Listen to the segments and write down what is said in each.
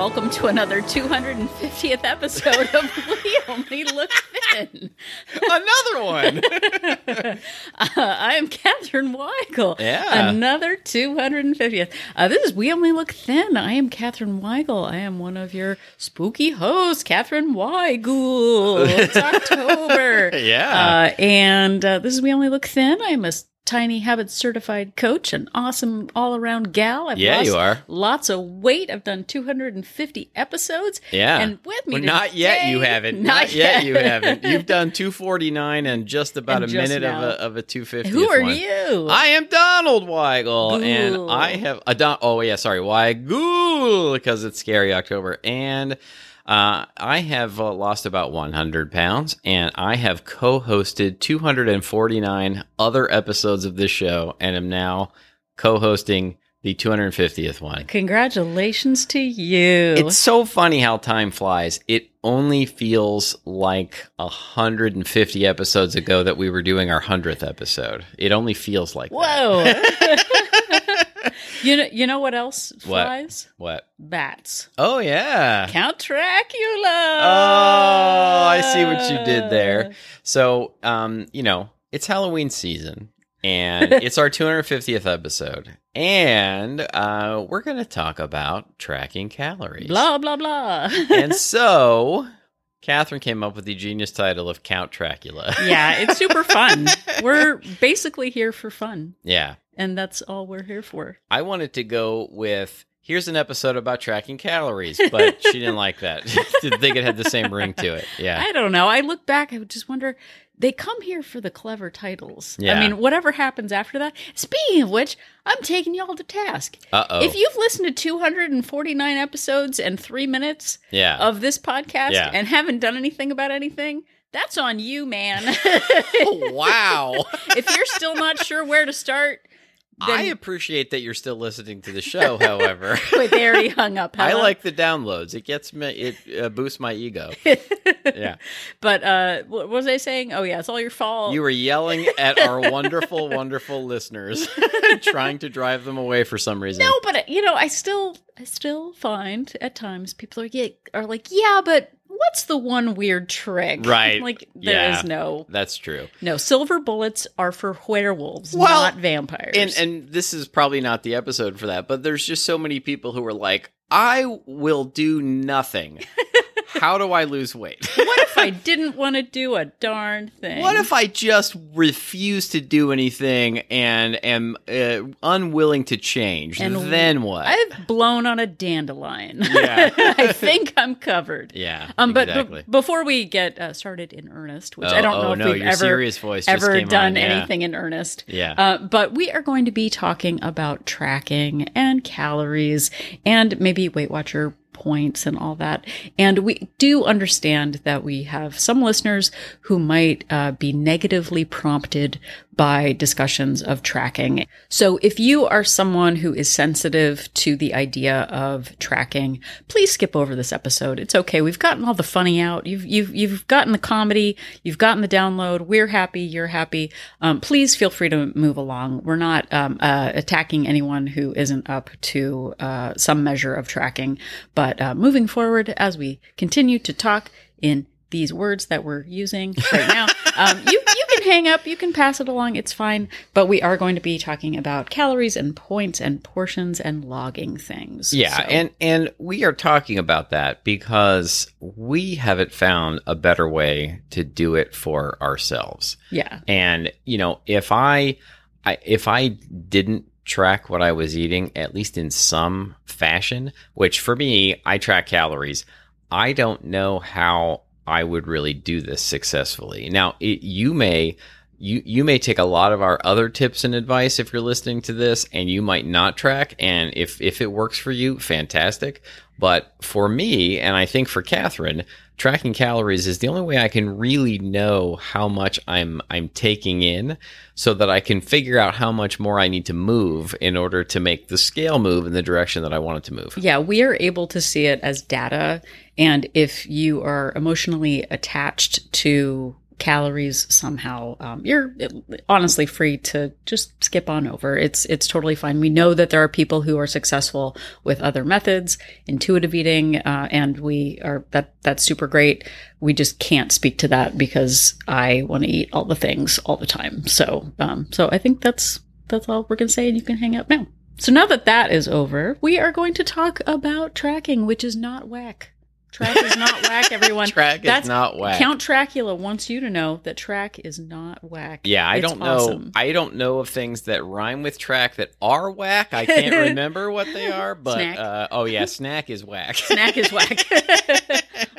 welcome to another 250th episode of We Only Look Thin. Another one. Uh, I am Catherine Weigel. Yeah. Another 250th. Uh, this is We Only Look Thin. I am Catherine Weigel. I am one of your spooky hosts, Catherine Weigel. It's October. Yeah. Uh, and uh, this is We Only Look Thin. I'm a s- Tiny Habits certified coach, an awesome all around gal. I've Yeah, you are. Lots of weight. I've done 250 episodes. yeah. And with me Well, not yet. You haven't. Not, Not, yet. You haven't. You've done 249 and just about And a just minute of a of a 250. Who are one. you? I am Donald Weigel, and I have a Don. Oh yeah, sorry, Weigel because it's scary October, and uh, I have uh, lost about 100 pounds, and I have co-hosted 249 other episodes of this show, and am now co-hosting the 250th one. Congratulations to you. It's so funny how time flies. It only feels like 150 episodes ago that we were doing our 100th episode. It only feels like that. Whoa. you know you know what else What? flies? What? Bats. Oh, yeah. Count Dracula. Oh, I see what you did there. So, um, you know, it's Halloween season and it's our 250th episode. And uh, we're going to talk about tracking calories. Blah blah blah. and so, Catherine came up with the genius title of Count Dracula. yeah, it's super fun. We're basically here for fun, yeah. And that's all we're here for. I wanted to go with here's an episode about tracking calories, but she didn't like that. didn't think it had the same ring to it. Yeah. I don't know. I look back, I would just wonder. They come here for the clever titles. Yeah. I mean, whatever happens after that. Speaking of which, I'm taking y'all to task. Uh oh. If you've listened to 249 episodes and three minutes yeah. of this podcast Yeah. and haven't done anything about anything, that's on you, man. wow. if you're still not sure where to start, I appreciate that you're still listening to the show, however. wait, they already hung up. I like the downloads. It gets me it uh, boosts my ego. Yeah. but uh, what was I saying? Oh yeah, it's all your fault. You were yelling at our wonderful wonderful listeners trying to drive them away for some reason. no, but uh, you know, I still, I still find at times people are are like, yeah, but what's the one weird trick? Right. Like there is Yeah. no, That's true. no silver bullets are for werewolves, Well, not vampires. And and this is probably not the episode for that, but there's just so many people who are like, I will do nothing. How do I lose weight? what if I didn't want to do a darn thing? What if I just refuse to do anything and am uh, unwilling to change? And then what? I've blown on a dandelion. Yeah. I think I'm covered. yeah, Um, but b- before we get uh, started in earnest, which Oh, I don't know oh, if no, we've ever serious voice ever done yeah. anything in earnest, Yeah. Uh, but we are going to be talking about tracking and calories and maybe Weight Watcher points and all that. And we do understand that we have some listeners who might uh, be negatively prompted by discussions of tracking. So if you are someone who is sensitive to the idea of tracking, please skip over this episode. It's okay. We've gotten all the funny out. You've you've you've gotten the comedy. You've gotten the download. We're happy. You're happy. Um, please feel free to move along. We're not um, uh, attacking anyone who isn't up to uh, some measure of tracking, but uh, moving forward as we continue to talk in these words that we're using right now. Um, you you can hang up, you can pass it along, it's fine. But we are going to be talking about calories and points and portions and logging things. Yeah, So- and and we are talking about that because we haven't found a better way to do it for ourselves. yeah, And you know, if I, I if I didn't track what I was eating, at least in some fashion, which for me, I track calories. I don't know how I would really do this successfully. Now, it, you may you you may take a lot of our other tips and advice if you're listening to this and you might not track and if if it works for you fantastic but for me and i think for catherine tracking calories is the only way i can really know how much i'm i'm taking in so that i can figure out how much more i need to move in order to make the scale move in the direction that i want it to move Yeah, we are able to see it as data. And if you are emotionally attached to calories somehow, um, you're honestly free to just skip on over. It's it's totally fine. We know that there are people who are successful with other methods, intuitive eating, uh, and we are that that's super great. We just can't speak to that because I want to eat all the things all the time. So um, so I think that's that's all we're gonna say, and you can hang up now. So now that that is over, we are going to talk about tracking, which is not whack. Track is not whack, everyone. track is not whack. Count Tracula wants you to know that track is not whack. Yeah, I It's don't know. awesome. I don't know of things that rhyme with track that are whack. I can't remember what they are, but uh, oh yeah, snack is whack. Snack is whack.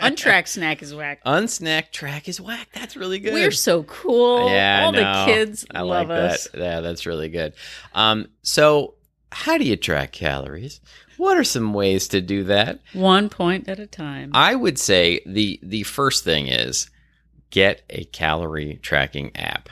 Untrack snack is whack. Unsnack track is whack. That's really good. We're so cool. yeah, All the kids I love like us. that. Yeah, that's really good. Um, so how do you track calories? What are some ways to do that? One point at a time. I would say the the first thing is get a calorie tracking app.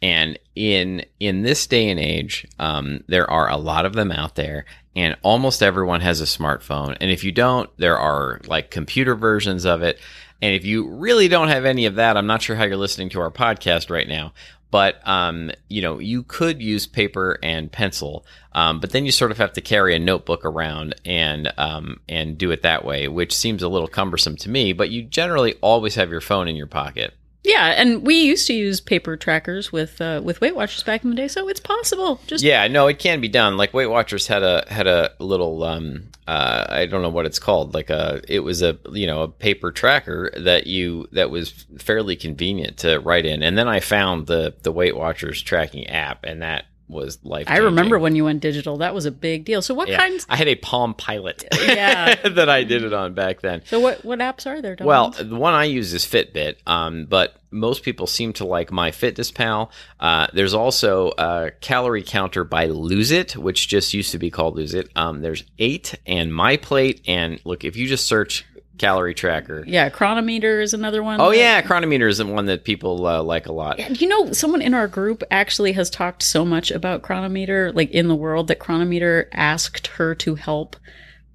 And in in this day and age, um, there are a lot of them out there, and almost everyone has a smartphone. And if you don't, there are like computer versions of it. And if you really don't have any of that, I'm not sure how you're listening to our podcast right now. But um, you know, you could use paper and pencil, um, but then you sort of have to carry a notebook around and um, and do it that way, which seems a little cumbersome to me. But you generally always have your phone in your pocket. Yeah, and we used to use paper trackers with uh, with Weight Watchers back in the day, so it's possible. Just Yeah, no, it can be done. Like Weight Watchers had a had a little um uh I don't know what it's called. Like a it was a you know a paper tracker that you that was fairly convenient to write in. And then I found the the Weight Watchers tracking app, and that was life. I remember when you went digital. That was a big deal. So what Yeah, kinds? I had a Palm Pilot. Yeah. that I did it on back then. So what what apps are there? Don? Well, the one I use is Fitbit, um, but most people seem to like My Fitness Pal. Uh, there's also a calorie counter by Lose It, which just used to be called Lose It. Um, there's eight and My Plate, and look if you just search calorie tracker. yeah, Cronometer is another one. Oh that- yeah, Cronometer is the one that people uh, like a lot. You know, someone in our group actually has talked so much about Cronometer, like in the world, that Cronometer asked her to help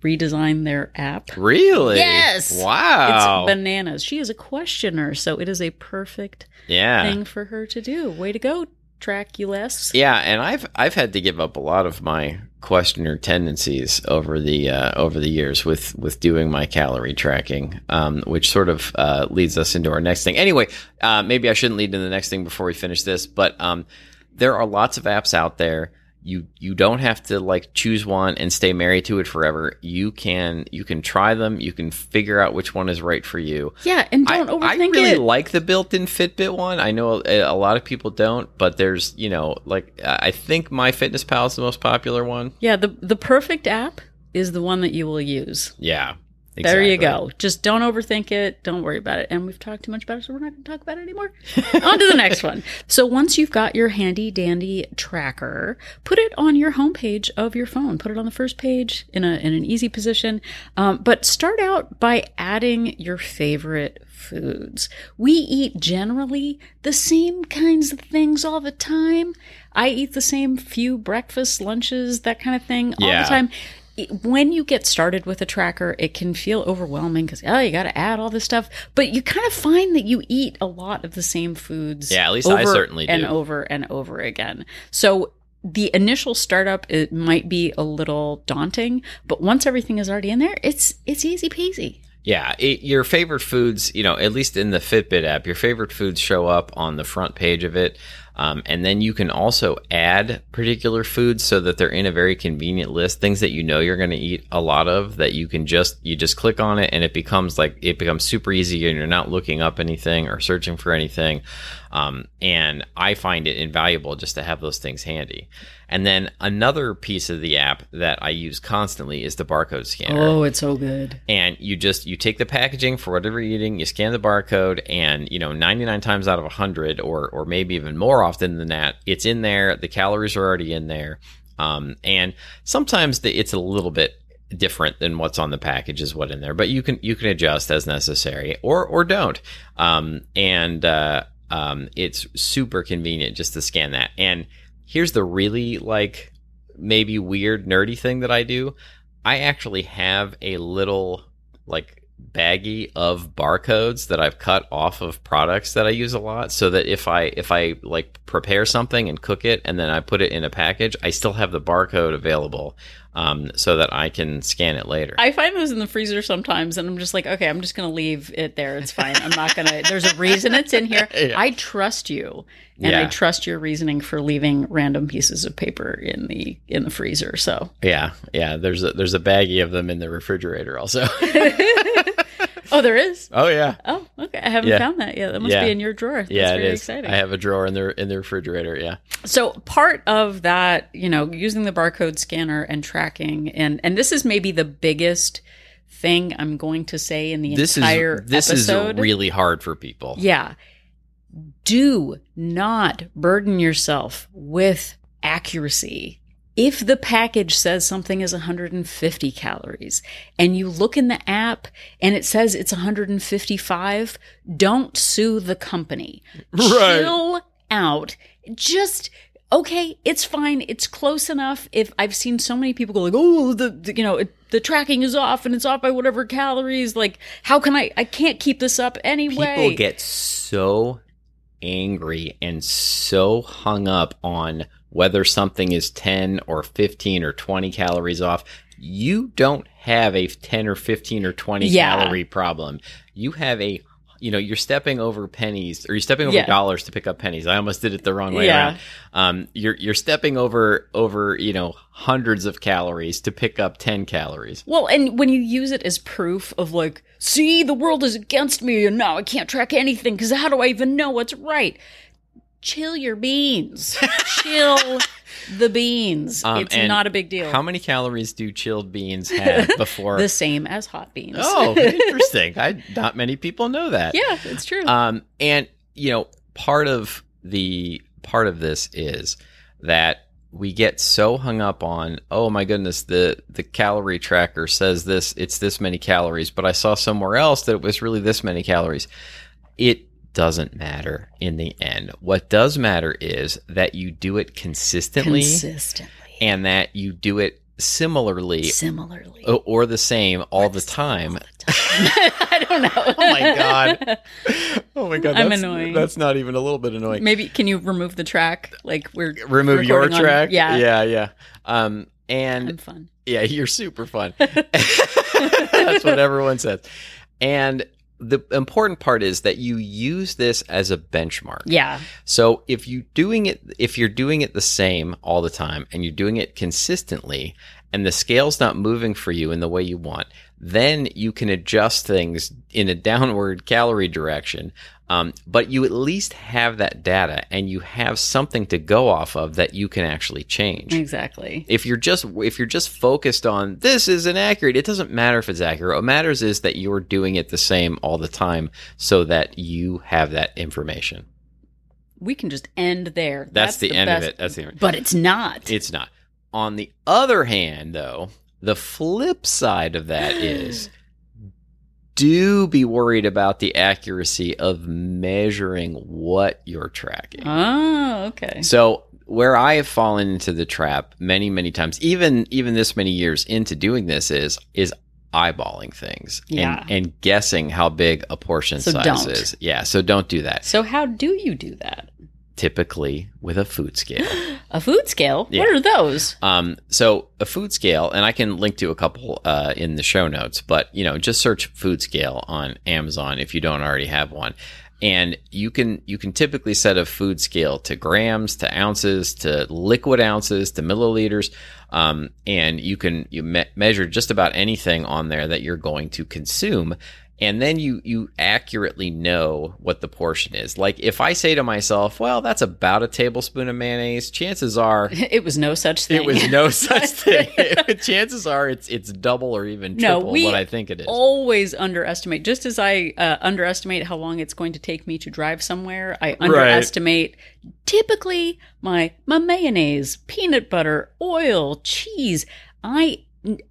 redesign their app. Really? Yes! Wow. It's bananas. She is a questioner, so it is a perfect yeah. thing for her to do. Way to go, Trackuless. Yeah, and I've I've had to give up a lot of my questioner tendencies over the uh, over the years with with doing my calorie tracking, um, which sort of uh, leads us into our next thing. Anyway, uh, maybe I shouldn't lead to the next thing before we finish this, but um, there are lots of apps out there. You you don't have to like choose one and stay married to it forever. You can you can try them. You can figure out which one is right for you. Yeah, and don't I, overthink I really it. like the built-in Fitbit one. I know a, a lot of people don't, but there's, you know, like I think My Fitness Pal is the most popular one. yeah, the the perfect app is the one that you will use. Yeah, There you go. Just don't overthink it. Don't worry about it. And we've talked too much about it, so we're not going to talk about it anymore. on to the next one. So once you've got your handy dandy tracker, put it on your homepage of your phone. Put it on the first page in a in an easy position. Um, but start out by adding your favorite foods. We eat generally the same kinds of things all the time. I eat the same few breakfasts, lunches, that kind of thing all the time when you get started with a tracker, it can feel overwhelming because oh, you got to add all this stuff. But you kind of find that you eat a lot of the same foods. Yeah, at least I certainly and do. over and over again. So the initial startup it might be a little daunting, but once everything is already in there, it's it's easy peasy. Yeah, it, your favorite foods, you know, at least in the Fitbit app, your favorite foods show up on the front page of it. Um, and then you can also add particular foods so that they're in a very convenient list, things that you know you're going to eat a lot of that you can just, you just click on it and it becomes like, it becomes super easy and you're not looking up anything or searching for anything. Um, and I find it invaluable just to have those things handy. And then another piece of the app that I use constantly is the barcode scanner Oh, it's so good. and you just you take the packaging for whatever you're eating you scan the barcode and you know 99 times out of 100 or or maybe even more often than that it's in there the calories are already in there um, and sometimes the, it's a little bit different than what's on the package is what in there but you can you can adjust as necessary or or don't um, and uh, um, it's super convenient just to scan that. And here's the really like maybe weird nerdy thing that i do. I actually have a little like baggie of barcodes that I've cut off of products that I use a lot so that if I if I like prepare something and cook it and then I put it in a package, I still have the barcode available um, so that I can scan it later. I find those in the freezer sometimes, and I'm just like, okay, I'm just gonna leave it there. It's fine. I'm not gonna. There's a reason it's in here. Yeah. I trust you, and I trust your reasoning for leaving random pieces of paper in the in the freezer. So, yeah, yeah. There's a there's a baggie of them in the refrigerator also. oh, there is. oh yeah. Oh, okay. I haven't Yeah. found that yet. That must Yeah. be in your drawer. That's yeah, it very is. exciting. I have a drawer in the in the refrigerator. Yeah, So part of that, you know, using the barcode scanner and tracking, and and this is maybe the biggest thing I'm going to say in the this entire is this episode. is really hard for people. yeah. Do not burden yourself with accuracy. If the package says something is 150 calories and you look in the app and it says it's 155, don't sue the company. Right. Chill out. Just okay, it's fine. It's close enough. If I've seen so many people go like, "Oh, the, the you know, it, the tracking is off and it's off by whatever calories." Like, how can I I can't keep this up anyway. People get so angry and so hung up on whether something is 10 or 15 or 20 calories off. You don't have a 10 or 15 or 20 Yeah. calorie problem. You have a you know, you're stepping over pennies or you're stepping over Yeah. dollars to pick up pennies. I almost did it the wrong way Yeah. around. Um, you're you're stepping over over, you know, hundreds of calories to pick up 10 calories. Well, and when you use it as proof of like, see, the world is against me and now I can't track anything because how do I even know what's right? Chill your beans. Chill the beans. Um, it's not a big deal. How many calories do chilled beans have before the same as hot beans. Oh, interesting. I not many people know that. yeah, it's true. Um, and you know, part of the part of this is that we get so hung up on, oh my goodness, the the calorie tracker says this, it's this many calories, but I saw somewhere else that it was really this many calories. It doesn't matter in the end. What does matter is that you do it consistently Consistently. and that you do it similarly Similarly. o- or the same all the time. All the time. I don't know. Oh my God. Oh my god, I'm that's, annoying. That's not even a little bit annoying. Maybe can you remove the track? Like we're Remove your recording on- track. yeah. yeah, yeah. Um, and I'm fun. yeah, you're super fun. that's what everyone says. And the important part is that you use this as a benchmark. Yeah. So if you doing it, if you're doing it the same all the time and you're doing it consistently, and the scale's not moving for you in the way you want, then you can adjust things in a downward calorie direction. Um, but you at least have that data and you have something to go off of that you can actually change. Exactly. If you're just if you're just focused on this is inaccurate, it doesn't matter if it's accurate. What matters is that you're doing it the same all the time so that you have that information. We can just end there. That's, the, end best- of it. That's the end. But it's not. It's not. On the other hand, though, the flip side of that is do be worried about the accuracy of measuring what you're tracking. oh, okay. So where I have fallen into the trap many, many times, even even this many years into doing this is is eyeballing things Yeah. and, and guessing how big a portion So size don't. is. Yeah, so don't do that. So how do you do that? Typically with a food scale. A food scale? Yeah. What are those? Um, so a food scale, and I can link to a couple uh, in the show notes, but you know, just search food scale on Amazon if you don't already have one, and you can you can typically set a food scale to grams, to ounces, to liquid ounces, to milliliters, um, and you can you me- measure just about anything on there that you're going to consume. And then you you accurately know what the portion is. Like if I say to myself, "Well, that's about a tablespoon of mayonnaise," chances are It was no such thing. it was no such thing. Chances are it's it's double or even triple we what I think it is. always underestimate. Just as I uh, underestimate how long it's going to take me to drive somewhere, I underestimate typically my my mayonnaise, peanut butter, oil, cheese. I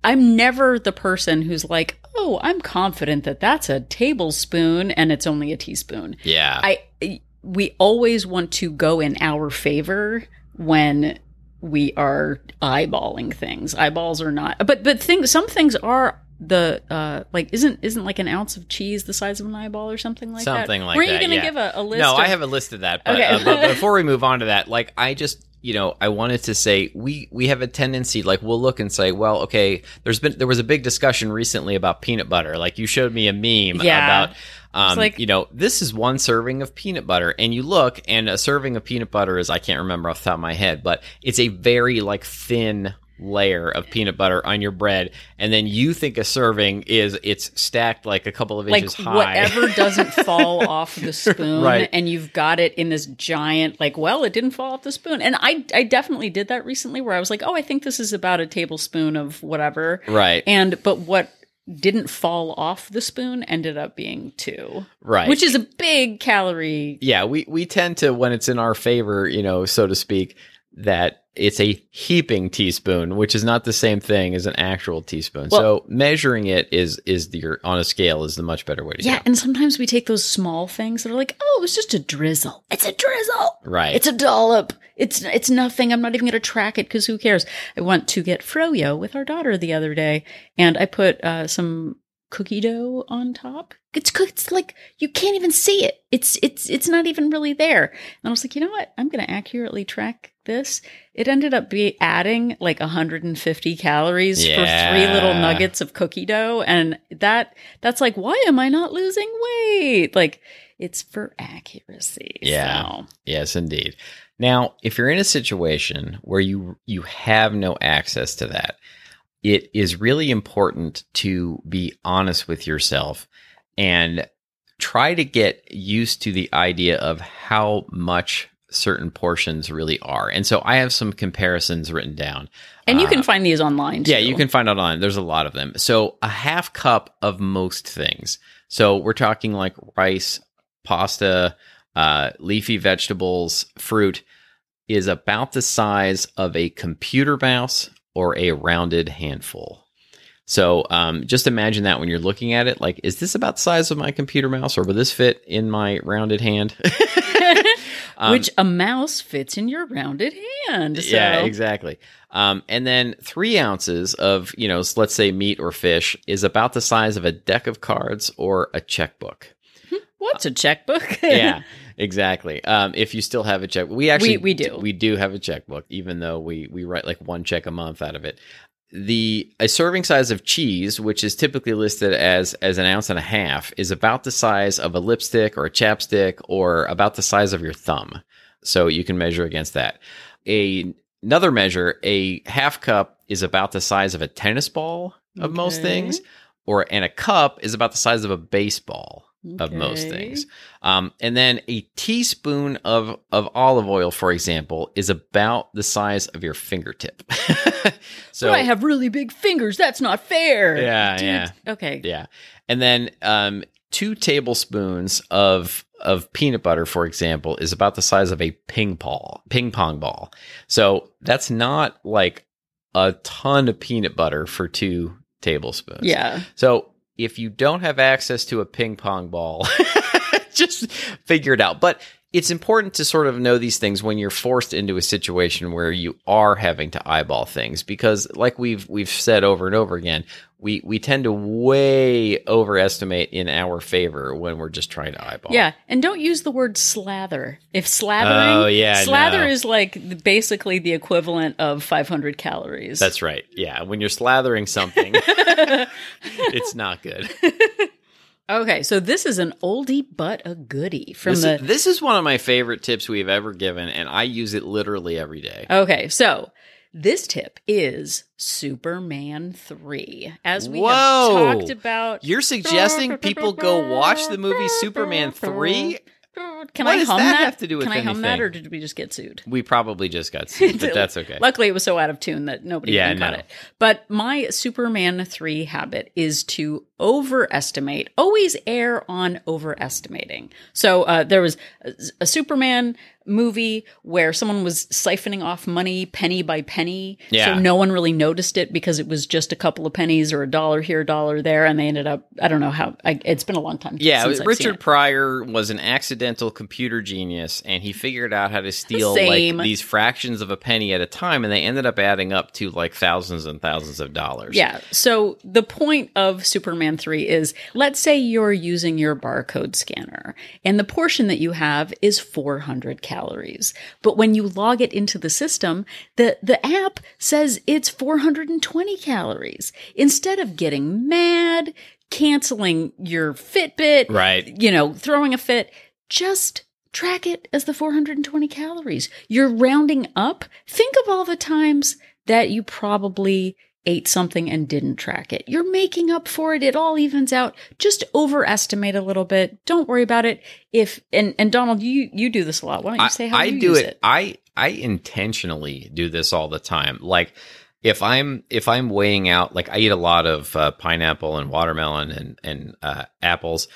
I'm never the person who's like, "Oh, I'm confident that that's a tablespoon and it's only a teaspoon." yeah. I we always want to go in our favor when we are eyeballing things. Eyeballs are not, but but things. Some things are the uh like isn't isn't like an ounce of cheese the size of an eyeball or something like that? Something like Were that, you going to yeah. give a, a list? No, of- I have a list of that. But, Okay. uh, but before we move on to that, like I just you know I wanted to say we we have a tendency like we'll look and say, well, okay, there's been there was a big discussion recently about peanut butter. Like you showed me a meme Yeah. about. Um, like- you know, this is one serving of peanut butter, and you look, and a serving of peanut butter is I can't remember off the top of my head, but it's a very like thin layer of peanut butter on your bread, and then you think a serving is it's stacked like a couple of like inches high. whatever doesn't fall off the spoon Right. and you've got it in this giant like well it didn't fall off the spoon. And i i definitely did that recently where i was like oh i think this is about a tablespoon of whatever. Right, and but what didn't fall off the spoon ended up being two. Right, which is a big calorie yeah, we we tend to when it's in our favor, you know, so to speak, that it's a heaping teaspoon, which is not the same thing as an actual teaspoon. Well- so measuring it is is the on a scale is the much better way to yeah go. Yeah, and sometimes we take those small things that are like oh it's just a drizzle it's a drizzle Right. It's a dollop. It's it's nothing. I'm not even going to track it because who cares? I went to get froyo with our daughter the other day, and I put uh, some cookie dough on top. It's cooked. It's like you can't even see it. It's it's it's not even really there. And I was like, you know what? I'm going to accurately track this. It ended up be adding like 150 calories for three little nuggets of cookie dough, and that that's like, why am I not losing weight? Like it's for accuracy. Yeah. So. Yes, indeed. Now, if you're in a situation where you you have no access to that, it is really important to be honest with yourself and try to get used to the idea of how much certain portions really are. And so I have some comparisons written down. And you Uh, can find these online. yeah, you can find out online. There's a lot of them. So a half cup of most things. So we're talking like rice, pasta, uh, leafy vegetables, fruit is about the size of a computer mouse or a rounded handful. So um, just imagine that when you're looking at it, like, is this about the size of my computer mouse, or will this fit in my rounded hand? Um, Which a mouse fits in your rounded hand. So. yeah, exactly. Um, and then three ounces of, you know, let's say meat or fish is about the size of a deck of cards or a checkbook. What's a checkbook? yeah, exactly. Um, if you still have a check, we actually we do. we do have a checkbook, even though we we write like one check a month out of it. The a serving size of cheese, which is typically listed as as an ounce and a half, is about the size of a lipstick or a chapstick, or about the size of your thumb. So you can measure against that. A another measure, a half cup is about the size of a tennis ball of most things, or and a cup is about the size of a baseball of most things. Um, and then a teaspoon of of olive oil, for example, is about the size of your fingertip. so But I have really big fingers. That's not fair. Yeah, Dude. yeah. Okay. yeah, and then um, two tablespoons of of peanut butter, for example, is about the size of a ping pong ping pong ball. So that's not like a ton of peanut butter for two tablespoons. Yeah. So if you don't have access to a ping pong ball, just figure it out. But it's important to sort of know these things when you're forced into a situation where you are having to eyeball things because like we've we've said over and over again, we we tend to way overestimate in our favor when we're just trying to eyeball. Yeah. And don't use the word slather. If slathering, Oh, yeah, slather no. is like basically the equivalent of 500 calories. That's right. Yeah, when you're slathering something, it's not good. okay. So this is an oldie but a goodie from This, the. is, this is one of my favorite tips we've ever given, and I use it literally every day. Okay. So this tip is Superman 3. As we Whoa. have talked about. You're suggesting people go watch the movie Superman 3? Can What I does hum that that? have to do with Can I hum that, or did we just get sued? We probably just got sued, but that's okay. Luckily, it was so out of tune that nobody Yeah, even caught it. But my Superman 3 habit is to overestimate, always err on overestimating. So uh, there was a, a Superman movie where someone was siphoning off money penny by penny. Yeah. So no one really noticed it because it was just a couple of pennies or a dollar here, a dollar there. And they ended up, I don't know how, I, it's been a long time. Yeah, since I've seen Richard. Pryor was an accidental accidental computer genius and he figured out how to steal Same. like these fractions of a penny at a time and they ended up adding up to like thousands and thousands of dollars. Yeah. So the point of Superman 3 is let's say you're using your barcode scanner and the portion that you have is 400 calories. But when you log it into the system, the, the app says it's 420 calories. Instead of getting mad, canceling your Fitbit, Right. you know, throwing a fit, just track it as the 420 calories. You're rounding up. Think of all the times that you probably ate something and didn't track it. You're making up for it. It all evens out. Just overestimate a little bit. Don't worry about it. If and and Donald, you you do this a lot. Why don't you say how I, I you do use it, I I intentionally do this all the time. Like if I'm if I'm weighing out, like I eat a lot of uh, pineapple and watermelon and and uh, apples.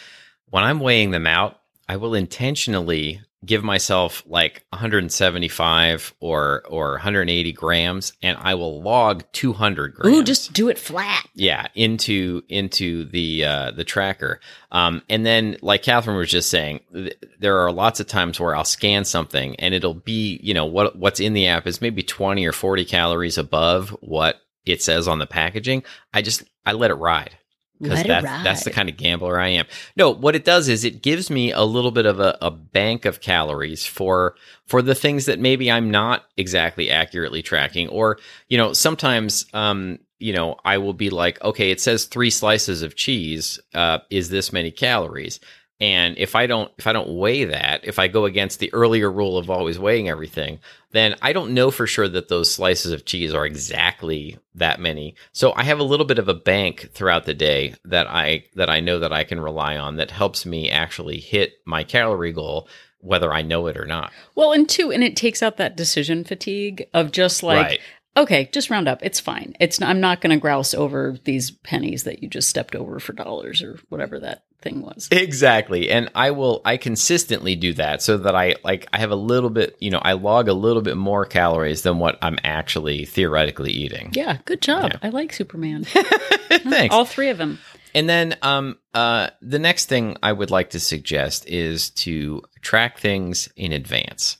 When I'm weighing them out, I will intentionally give myself like 175 or or 180 grams, and I will log 200 grams. Ooh, just do it flat. yeah into into the uh the tracker um and then like catherine was just saying th- there are lots of times where i'll scan something and it'll be you know what what's in the app is maybe 20 or 40 calories above what it says on the packaging i just i let it ride because that's that's the kind of gambler I am. No, what it does is it gives me a little bit of a, a bank of calories for for the things that maybe I'm not exactly accurately tracking, or you know, sometimes um, you know, I will be like, okay, it says three slices of cheese uh, is this many calories. And if I don't if I don't weigh that, if I go against the earlier rule of always weighing everything, then I don't know for sure that those slices of cheese are exactly that many. So I have a little bit of a bank throughout the day that I that I know that I can rely on that helps me actually hit my calorie goal whether I know it or not. Well, and two, and it takes out that decision fatigue of just like, Right. okay, just round up. It's fine. It's I'm not going to grouse over these pennies that you just stepped over for dollars or whatever that thing was. Exactly. And I will I consistently do that so that I like I have a little bit, you know, I log a little bit more calories than what I'm actually theoretically eating. Yeah, good job. I like Superman. Thanks. All three of them. And then um uh the next thing I would like to suggest is to track things in advance.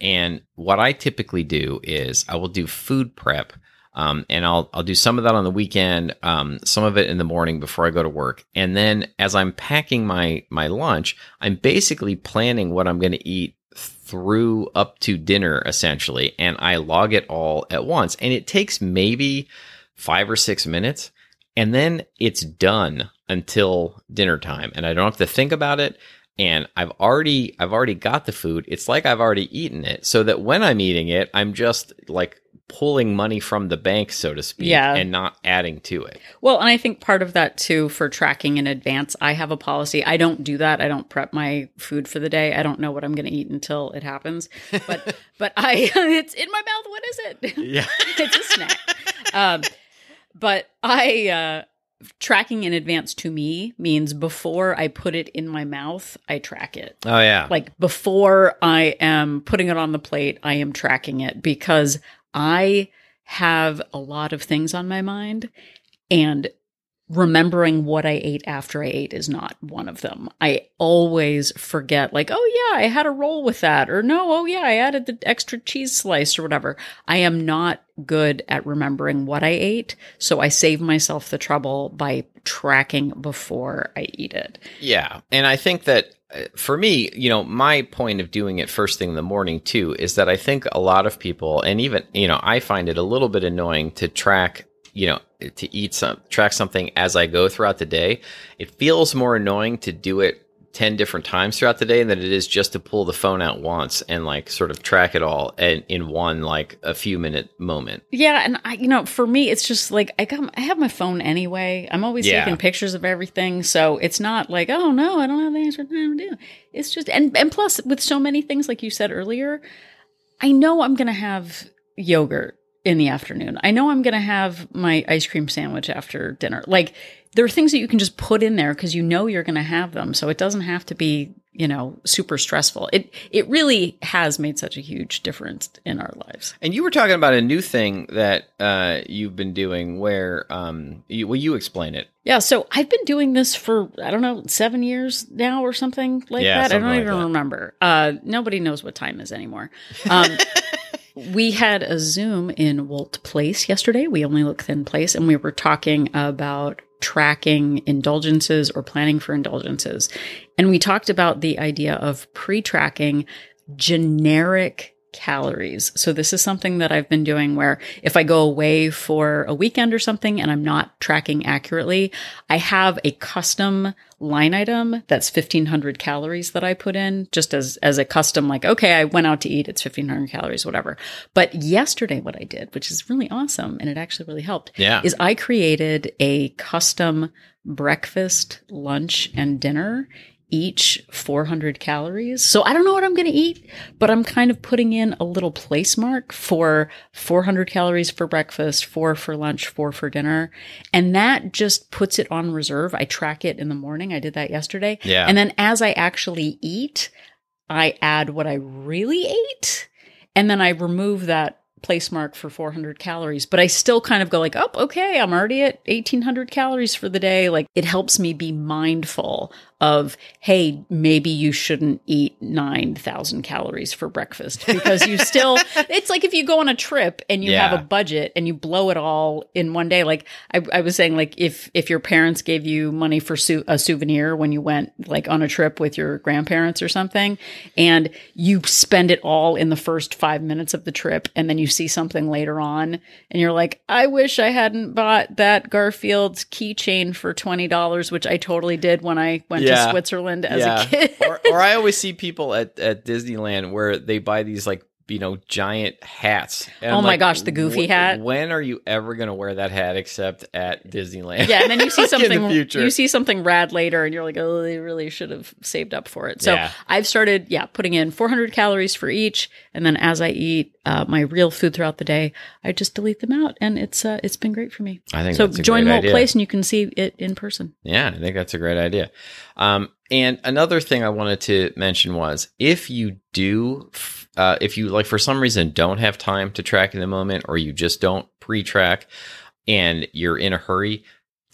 And what I typically do is I will do food prep um, and I'll I'll do some of that on the weekend, um, some of it in the morning before I go to work, and then as I'm packing my my lunch, I'm basically planning what I'm going to eat through up to dinner essentially, and I log it all at once, and it takes maybe five or six minutes, and then it's done until dinner time, and I don't have to think about it. And I've already I've already got the food. It's like I've already eaten it, so that when I'm eating it, I'm just like pulling money from the bank, so to speak, Yeah. and not adding to it. Well, and I think part of that too for tracking in advance, I have a policy. I don't do that. I don't prep my food for the day. I don't know what I'm going to eat until it happens. But but I it's in my mouth. What is it? Yeah. it's a snack. Um, but I uh, tracking in advance to me means before I put it in my mouth, I track it. Oh yeah. Like before I am putting it on the plate, I am tracking it because I have a lot of things on my mind and remembering what I ate after I ate is not one of them. I always forget like, "Oh yeah, I had a roll with that." Or "No, oh yeah, I added the extra cheese slice or whatever." I am not good at remembering what I ate, so I save myself the trouble by tracking before I eat it. Yeah. And I think that for me, you know, my point of doing it first thing in the morning too is that I think a lot of people, and even, you know, I find it a little bit annoying to track, you know, to eat some, track something as I go throughout the day. It feels more annoying to do it 10 different times throughout the day than it is just to pull the phone out once and like sort of track it all in, in one like a few minute moment. Yeah, and I, you know, for me, it's just like I got, I have my phone anyway. I'm always Yeah. taking pictures of everything, so it's not like, oh no, I don't have the time to do. It's just, and and plus, with so many things, like you said earlier, I know I'm gonna have yogurt in the afternoon. I know I'm gonna have my ice cream sandwich after dinner. Like there are things that you can just put in there because you know you're going to have them. So it doesn't have to be, you know, super stressful. It it really has made such a huge difference in our lives. And you were talking about a new thing that uh, you've been doing where, um, you, well, you explain it. Yeah, so I've been doing this for I don't know seven years now or something like Yeah, that. I don't like even that. remember. Uh, nobody knows what time is anymore. Um, we had a Zoom in Walt Place yesterday. We only look thin place, and we were talking about tracking indulgences or planning for indulgences, and we talked about the idea of pre-tracking generic calories. So this is something that I've been doing where if I go away for a weekend or something and I'm not tracking accurately, I have a custom line item that's 1500 calories that I put in just as as a custom like okay, I went out to eat, it's 1500 calories whatever. But yesterday what I did, which is really awesome and it actually really helped, Yeah. is I created a custom breakfast, lunch, and dinner, each 400 calories. So I don't know what I'm going to eat, but I'm kind of putting in a little place mark for 400 calories for breakfast, four for lunch, four for dinner. And that just puts it on reserve. I track it in the morning. I did that yesterday. Yeah. And then as I actually eat, I add what I really ate. And then I remove that place mark for 400 calories, but I still kind of go like, oh, okay, I'm already at 1800 calories for the day. Like it helps me be mindful of, hey, maybe you shouldn't eat 9,000 calories for breakfast because you still, it's like if you go on a trip and you Yeah. have a budget and you blow it all in one day. Like I, I was saying, like if, if your parents gave you money for su- a souvenir when you went like on a trip with your grandparents or something and you spend it all in the first five minutes of the trip and then you see something later on and you're like, I wish I hadn't bought that Garfield's keychain for $20, which I totally did when I went Yeah. to Switzerland as a kid. or, or I always see people at, at Disneyland where they buy these like you know giant hats. And Oh I'm my like, gosh, the goofy hat." When are you ever going to wear that hat except at Disneyland? yeah, and then you see something in the future. you see something rad later and you're like, "Oh, they really should have saved up for it." So, Yeah. I've started yeah, putting in 400 calories for each and then as I eat uh, my real food throughout the day, I just delete them out and it's uh, it's been great for me. I think So, join idea. Place and you can see it in person. Yeah, I think that's a great idea. Um, and another thing I wanted to mention was if you do, f- uh, if you like for some reason don't have time to track in the moment, or you just don't pre-track, and you're in a hurry,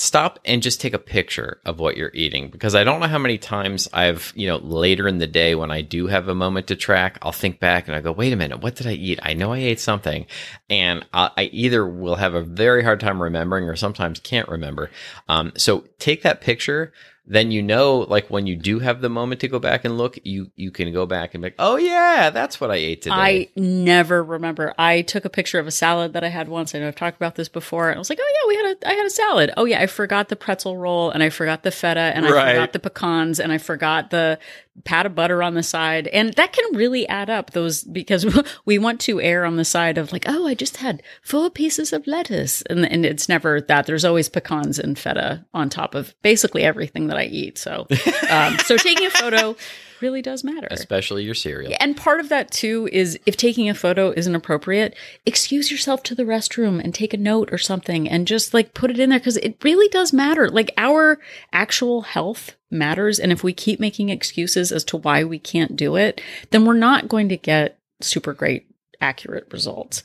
stop and just take a picture of what you're eating because I don't know how many times I've, you know, later in the day when I do have a moment to track, I'll think back and I go, wait a minute, what did I eat? I know I ate something. And I, I either will have a very hard time remembering or sometimes can't remember. Um, so take that picture. Then you know, like when you do have the moment to go back and look, you you can go back and be like, oh yeah, that's what I ate today. I never remember. I took a picture of a salad that I had once. I know I've talked about this before. I was like, oh yeah, we had a I had a salad. Oh yeah, I forgot the pretzel roll and I forgot the feta and I Right. forgot the pecans and I forgot the pat of butter on the side. And that can really add up those because we want to err on the side of like, oh, I just had four pieces of lettuce. And and it's never that. There's always pecans and feta on top of basically everything that I eat. So um, so taking a photo really does matter. especially your cereal. And part of that too is if taking a photo isn't appropriate, excuse yourself to the restroom and take a note or something and just like put it in there because it really does matter. Like our actual health matters. And if we keep making excuses as to why we can't do it, then we're not going to get super great, accurate results.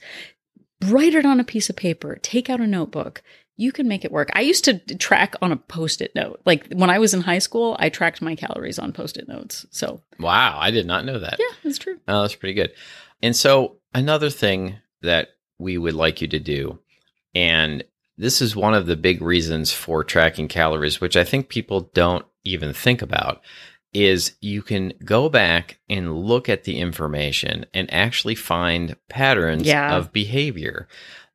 Write it on a piece of paper, take out a notebook. You can make it work. I used to track on a post it note. Like when I was in high school, I tracked my calories on post it notes. So, Wow, I did not know that. yeah, that's true. Oh, that's pretty good. And so another thing that we would like you to do, and this is one of the big reasons for tracking calories, which I think people don't even think about, is you can go back and look at the information and actually find patterns Yeah. of behavior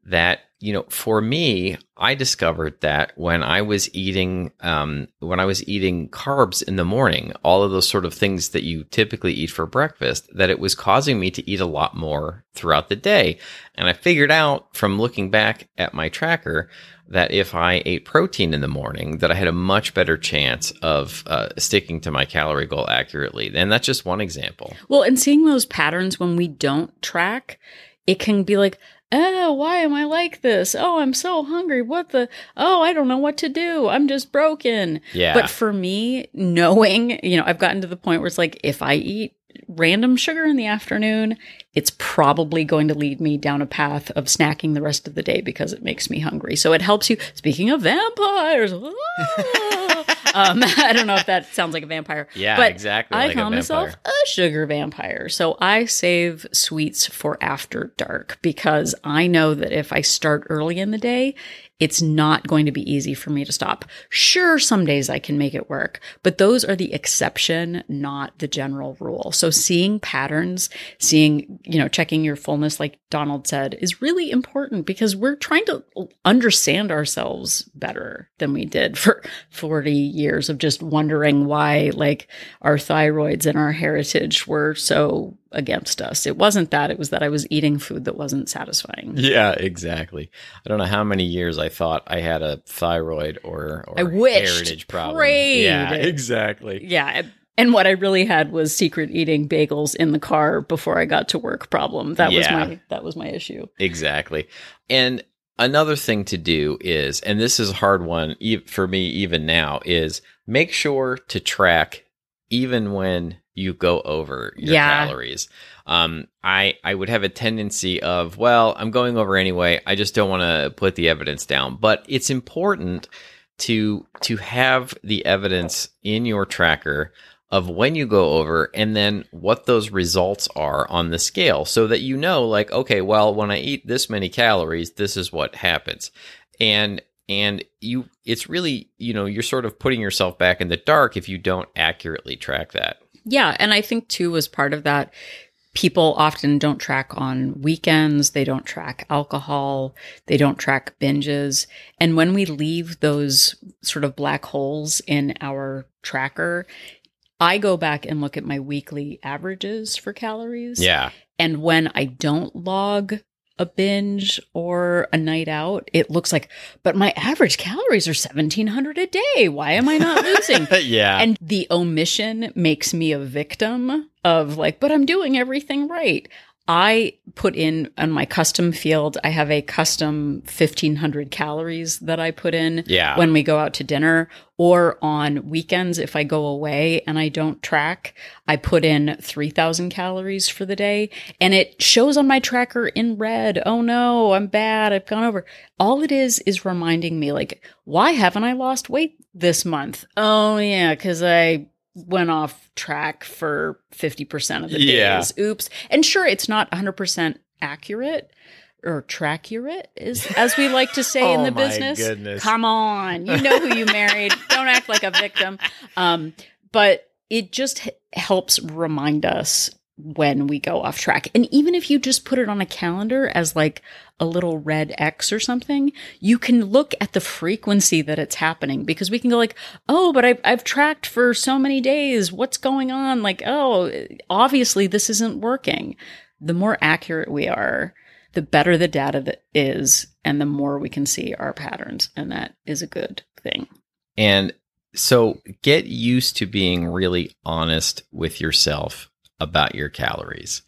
that you know for me i discovered that when i was eating um, when i was eating carbs in the morning all of those sort of things that you typically eat for breakfast that it was causing me to eat a lot more throughout the day. And i figured out from looking back at my tracker that if i ate protein in the morning that i had a much better chance of uh, sticking to my calorie goal accurately. And that's just one example. Well, and seeing those patterns when we don't track, it can be like, oh, why am I like this? Oh, I'm so hungry. What the? Oh, I don't know what to do. I'm just broken. Yeah. But for me, knowing, you know, I've gotten to the point where it's like, if I eat random sugar in the afternoon, it's probably going to lead me down a path of snacking the rest of the day because it makes me hungry. So it helps you. Speaking of vampires, ah, um, I don't know if that sounds like a vampire. Yeah, but exactly I like a call myself a sugar vampire. So I save sweets for after dark because I know that if I start early in the day, it's not going to be easy for me to stop. Sure, some days I can make it work, but those are the exception, not the general rule. So seeing patterns, seeing, you know, checking your fullness, like Donald said, is really important because we're trying to understand ourselves better than we did for 40 years of just wondering why, like, our thyroids and our heritage were so against us. It wasn't that, it was that I was eating food that wasn't satisfying. Yeah, exactly. I don't know how many years I thought I had a thyroid or, or I wished, heritage problem. prayed. Yeah, exactly. Yeah. And what I really had was secret eating bagels in the car before I got to work problem. That was my that was my issue. Exactly. And another thing to do is, and this is a hard one for me even now, is make sure to track even when you go over your Yeah. calories. Um, I I would have a tendency of, well, I'm going over anyway. I just don't want to put the evidence down. But it's important to to have the evidence in your tracker of when you go over and then what those results are on the scale so that you know like okay well when i eat this many calories this is what happens and and you it's really you know you're sort of putting yourself back in the dark if you don't accurately track that Yeah, and I think too as part of that people often don't track on weekends, they don't track alcohol, they don't track binges. And when we leave those sort of black holes in our tracker, I go back and look at my weekly averages for calories. yeah And when I don't log a binge or a night out, it looks like, but my average calories are 1700 a day. Why am I not losing? yeah and the omission makes me a victim of like, but I'm doing everything right. I put in on my custom field, I have a custom 1500 calories that I put in yeah when we go out to dinner or on weekends if I go away and I don't track, I put in 3000 calories for the day and it shows on my tracker in red. Oh no, I'm bad. I've gone over. All it is is reminding me like, why haven't I lost weight this month? Oh yeah, cuz I went off track for 50% of the Yeah. days. Oops. And sure it's not 100% accurate or trackurate is as we like to say in Oh the my business. goodness. Come on, you know who you married. Don't act like a victim. Um, but it just h- helps remind us when we go off track. And even if you just put it on a calendar as like a little red X or something, you can look at the frequency that it's happening because we can go like, oh, but I've, I've tracked for so many days. What's going on? Like, oh, obviously this isn't working. The more accurate we are, the better the data that is, and the more we can see our patterns. And that is a good thing. And so get used to being really honest with yourself about your calories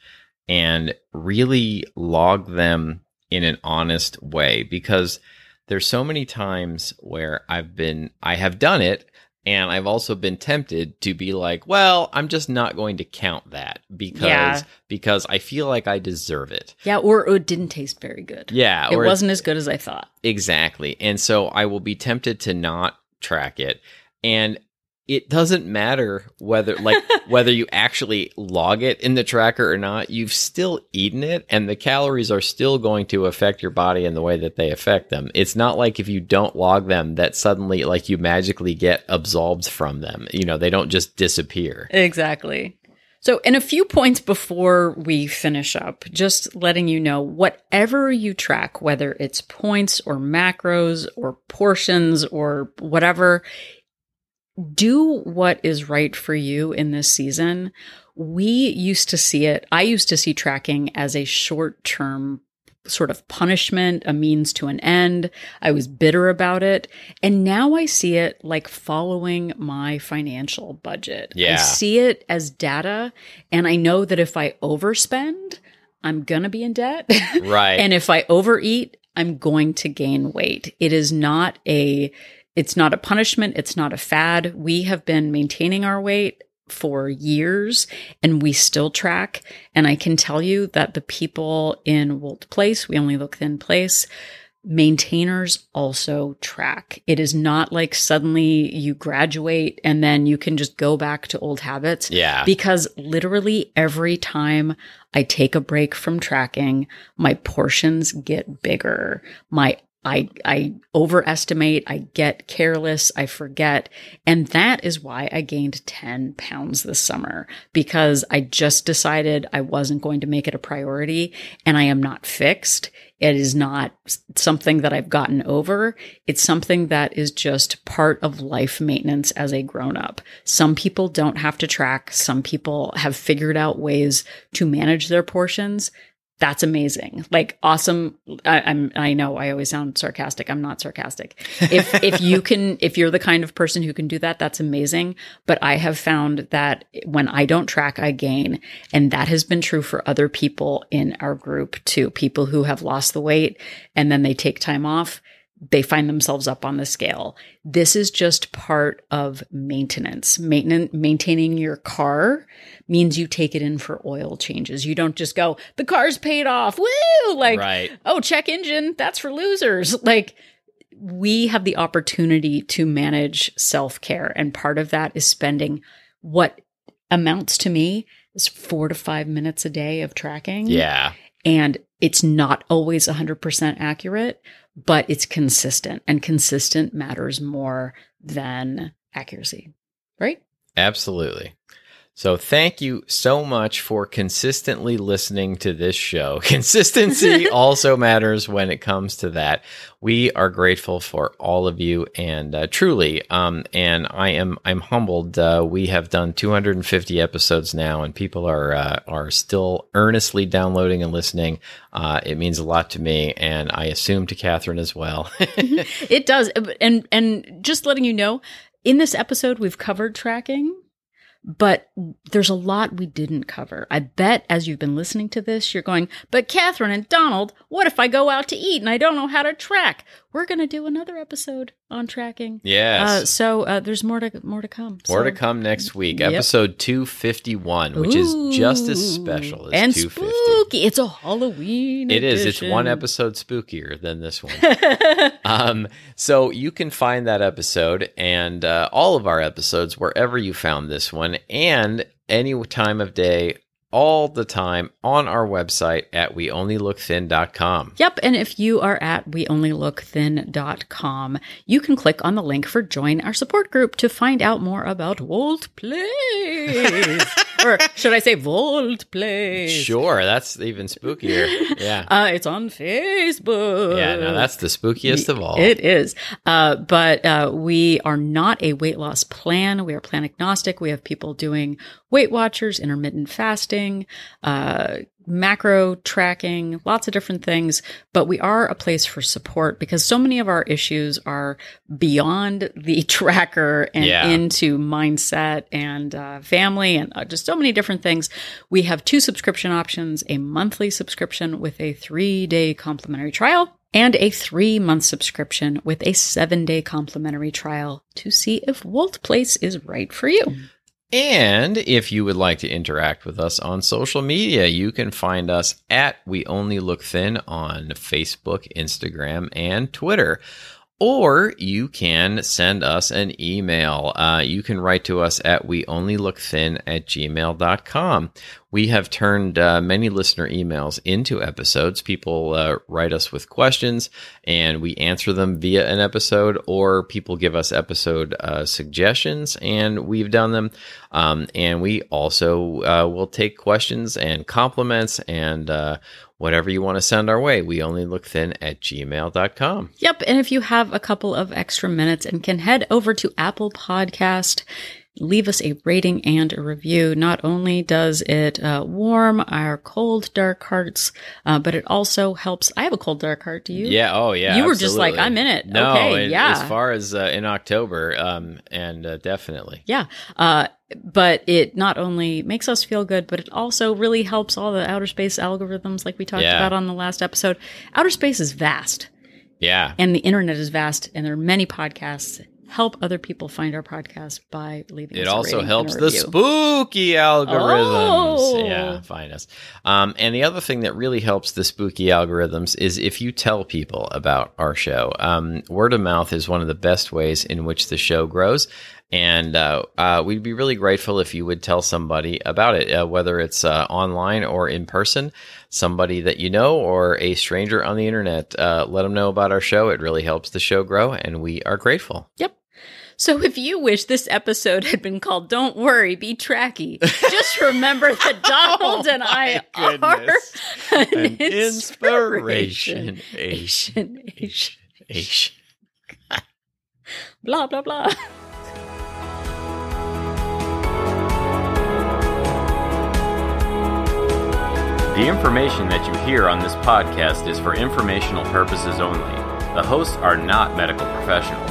and really log them in an honest way because there's so many times where I've been I have done it and I've also been tempted to be like, well, I'm just not going to count that because Yeah. because I feel like I deserve it. Yeah, or oh, it didn't taste very good. Yeah, It wasn't as good as I thought. Exactly. And so I will be tempted to not track it. And it doesn't matter whether like whether you actually log it in the tracker or not, you've still eaten it and the calories are still going to affect your body in the way that they affect them. It's not like if you don't log them that suddenly like you magically get absolved from them. You know, they don't just disappear. Exactly. So, in a few points before we finish up, just letting you know whatever you track, whether it's points or macros or portions or whatever, do what is right for you in this season. We used to see it, I used to see tracking as a short term sort of punishment, a means to an end. I was bitter about it. And now I see it like following my financial budget. Yeah. I see it as data. And I know that if I overspend, I'm going to be in debt. Right. and if I overeat, I'm going to gain weight. It is not a it's not a punishment, it's not a fad. We have been maintaining our weight for years and we still track and I can tell you that the people in Wolt Place, we only look thin place, maintainers also track. It is not like suddenly you graduate and then you can just go back to old habits. Yeah. Because literally every time I take a break from tracking, my portions get bigger. My I I overestimate, I get careless, I forget. And that is why I gained 10 pounds this summer because I just decided I wasn't going to make it a priority and I am not fixed. It is not something that I've gotten over. It's something that is just part of life maintenance as a grown up. Some people don't have to track. Some people have figured out ways to manage their portions that's amazing. Like awesome. I, am I know I always sound sarcastic. I'm not sarcastic. If if you can, if you're the kind of person who can do that, that's amazing. But I have found that when I don't track, I gain, and that has been true for other people in our group too. People who have lost the weight and then they take time off they find themselves up on the scale. This is just part of maintenance. Maintenance, maintaining your car means you take it in for oil changes. You don't just go, the car's paid off. Woo! Like, right. oh, check engine. That's for losers. Like, we have the opportunity to manage self care. And part of that is spending what amounts to me is four to five minutes a day of tracking. Yeah. And it's not always 100% accurate, but it's consistent and consistent matters more than accuracy, right? Absolutely. So thank you so much for consistently listening to this show. Consistency also matters when it comes to that. We are grateful for all of you and uh, truly um and I am I'm humbled uh, we have done 250 episodes now and people are uh, are still earnestly downloading and listening. Uh, it means a lot to me and I assume to Catherine as well. it does and and just letting you know in this episode we've covered tracking but there's a lot we didn't cover. I bet as you've been listening to this, you're going, but Catherine and Donald, what if I go out to eat and I don't know how to track? We're going to do another episode on tracking. Yes. Uh, so uh, there's more to more to come. More so. to come next week. Yep. Episode 251, which is just as special as and 250. spooky. It's a Halloween. It is. It's one episode spookier than this one. um, so you can find that episode and uh, all of our episodes wherever you found this one and any time of day, all the time on our website at weonlylookthin.com. Yep. And if you are at weonlylookthin.com, you can click on the link for join our support group to find out more about Volt Place. or should I say Volt Place? Sure, that's even spookier. Yeah. Uh, it's on Facebook. yeah, no, that's the spookiest of all. It is. Uh, but uh, we are not a weight loss plan. We are plan agnostic. We have people doing Weight Watchers, intermittent fasting, uh, macro tracking, lots of different things. But we are a place for support because so many of our issues are beyond the tracker and Yeah. into mindset and uh, family and uh, just so many different things. We have two subscription options a monthly subscription with a three day complimentary trial and a three month subscription with a seven day complimentary trial to see if Wolt Place is right for you. And if you would like to interact with us on social media, you can find us at We Only Look Thin on Facebook, Instagram, and Twitter. Or you can send us an email. Uh, you can write to us at weonlylookthin at gmail.com. We have turned uh, many listener emails into episodes. People uh, write us with questions and we answer them via an episode, or people give us episode uh, suggestions and we've done them. Um, and we also uh, will take questions and compliments and uh, whatever you want to send our way. We only look thin at gmail.com. Yep. And if you have a couple of extra minutes and can head over to Apple Podcast, leave us a rating and a review. Not only does it uh, warm our cold, dark hearts, uh, but it also helps. I have a cold, dark heart. Do you? Yeah. Oh, yeah. You were just like. I'm in it. No, okay. it- yeah. As far as uh, in October, um, and uh, definitely. Yeah. Uh, but it not only makes us feel good, but it also really helps all the outer space algorithms like we talked Yeah. about on the last episode. Outer space is vast Yeah. and the internet is vast and there are many podcasts. Help other people find our podcast by leaving It also helps the spooky algorithms. Oh. Yeah, find us. Um, and the other thing that really helps the spooky algorithms is if you tell people about our show. Um, word of mouth is one of the best ways in which the show grows. And uh, uh, we'd be really grateful if you would tell somebody about it, uh, whether it's uh, online or in person, somebody that you know or a stranger on the internet. Uh, let them know about our show. It really helps the show grow, and we are grateful. Yep. So if you wish this episode had been called Don't Worry, Be Tracky, just remember that oh Donald and I Oh my are goodness. an, An inspiration. inspiration. Asian. Asian, Asian, Asian. blah, blah, blah. The information that you hear on this podcast is for informational purposes only. The hosts are not medical professionals.